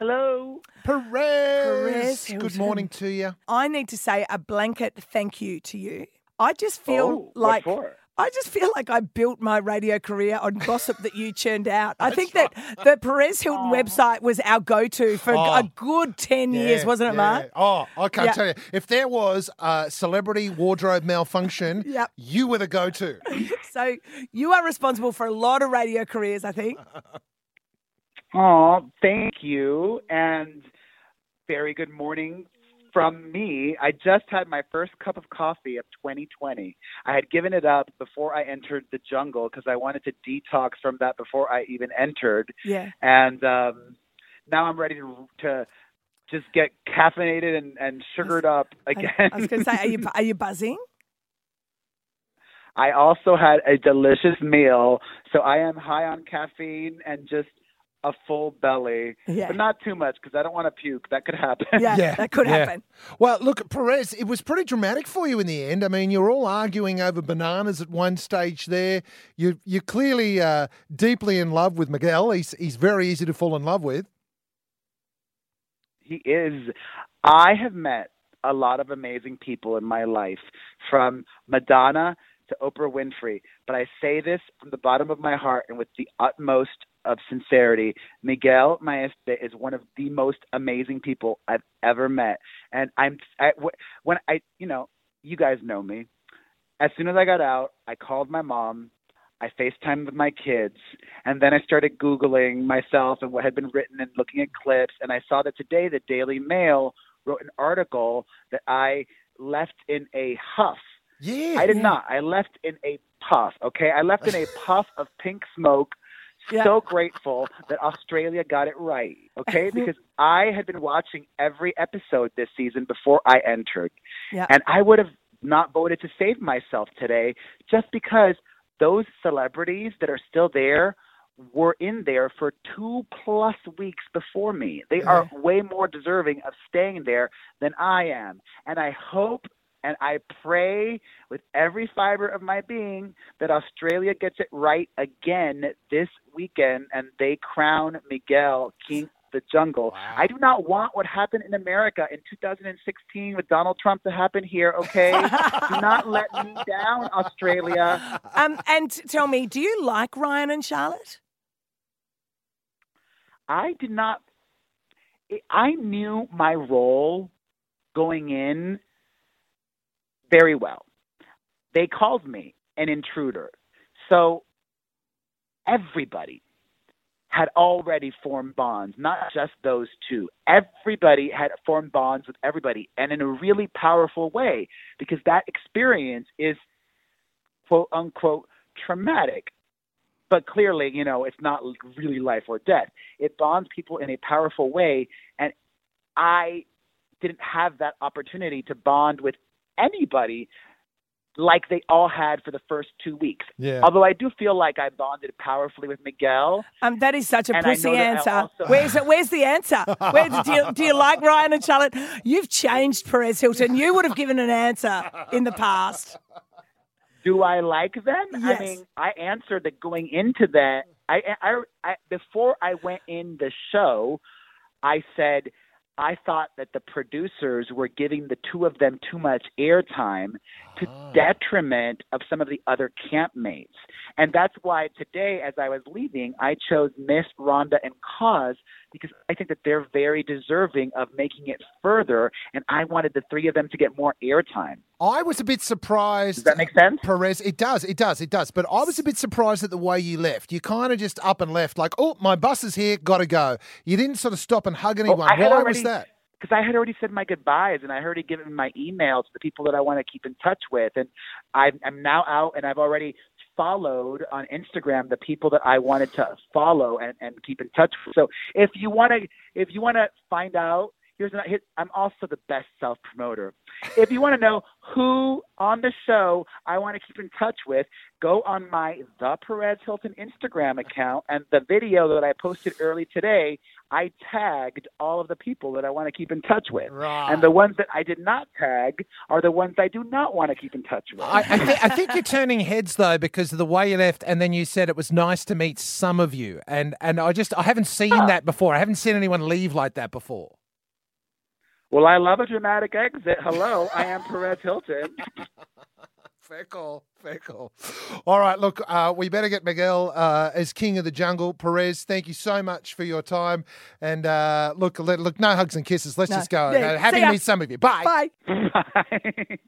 Hello. Perez. Perez Good morning to you. I need to say a blanket thank you to you. I just feel Oh, like? I just feel like I built my radio career on gossip that you churned out. I think that the Perez Hilton oh. website was our go-to for Oh. a good ten years, wasn't it, yeah. Mark? Oh, I can't Yeah. tell you. If there was a celebrity wardrobe malfunction, Yep. you were the go-to. So you are responsible for a lot of radio careers, I think. Oh, thank you. And very good morning from me. I just had my first cup of coffee of 2020. I had given it up before I entered the jungle because I wanted to detox from that before I even entered. Yeah. And um, now I'm ready to, to just get caffeinated and, and sugared up I- again. I was going to say, are you are you buzzing? I also had a delicious meal, so I am high on caffeine and just a full belly, Yeah. but not too much because I don't want to puke. That could happen. Yeah, that could yeah. happen. Well, look, Perez, it was pretty dramatic for you in the end. I mean, you're all arguing over bananas at one stage there. You, you're clearly uh, deeply in love with Miguel. He's, he's very easy to fall in love with. He is. I have met a lot of amazing people in my life, from Madonna to Oprah Winfrey. But I say this from the bottom of my heart and with the utmost of sincerity. Miguel Maestre is one of the most amazing people I've ever met. And I'm I, when I, you know, you guys know me. As soon as I got out, I called my mom. I FaceTimed with my kids, and then I started Googling myself and what had been written and looking at clips. And I saw that today the Daily Mail wrote an article that I left in a huff. Yeah. I did Yeah. not. I left in a puff, okay? I left in a puff of pink smoke. Yeah. So grateful that Australia got it right, okay? Because I had been watching every episode this season before I entered. Yeah. And I would have not voted to save myself today just because those celebrities that are still there were in there for two plus weeks before me. They are way more deserving of staying there than I am. And I hope and I pray with every fiber of my being that Australia gets it right again this weekend and they crown Miguel King of the Jungle. I do not want what happened in America in 2016 with Donald Trump to happen here, okay? do not let me down, Australia. Um, and tell me, do you like Ryan and Charlotte? I did not. I knew my role going in very well. They called me an intruder. So everybody had already formed bonds, not just those two. Everybody had formed bonds with everybody, and in a really powerful way, because that experience is quote unquote traumatic. But clearly, you know, it's not really life or death. It bonds people in a powerful way, and I didn't have that opportunity to bond with anybody like they all had for the first two weeks. Yeah. Although I do feel like I bonded powerfully with Miguel. Um, that is such a And pussy know that I answer. also- Where's it? Where's the answer? Where, do, you, do you like Ryan and Charlotte? You've changed, Perez Hilton. You would have given an answer in the past. Do I like them? Yes. I mean, I answered that going into that. I, I, I before I went in the show, I said I thought that the producers were giving the two of them too much airtime to ah. detriment of some of the other campmates. And that's why today, as I was leaving, I chose Miss Rhonda and Cause because I think that they're very deserving of making it further, and I wanted the three of them to get more airtime. I was a bit surprised. Does that make sense? Perez, it does, it does, it does. But I was a bit surprised at the way you left. You kind of just up and left, like, oh, my bus is here, got to go. You didn't sort of stop and hug anyone. Oh, Why already, was that? Because I had already said my goodbyes, and I had already given my email to the people that I want to keep in touch with, and I'm, I'm now out, and I've already followed on Instagram the people that I wanted to follow and, and keep in touch with. So if you want to, if you want to find out here's an, here, I'm also the best self promoter. If you want to know who on the show I want to keep in touch with, go on my the Perez Hilton Instagram account and the video that I posted early today. I tagged all of the people that I want to keep in touch with, Right. and the ones that I did not tag are the ones I do not want to keep in touch with. I, I, thi- I think you're turning heads though because of the way you left, and then you said it was nice to meet some of you, and and I just I haven't seen that before. I haven't seen anyone leave like that before. Well, I love a dramatic exit. Hello, I am Perez Hilton. Fair call. Fair call. All right, look, uh, we better get Miguel uh, as king of the jungle. Perez, thank you so much for your time. And uh, look, let, look, no hugs and kisses. Let's No. just go. Yeah, Uh, happy to meet some of you. Bye. Bye. Bye.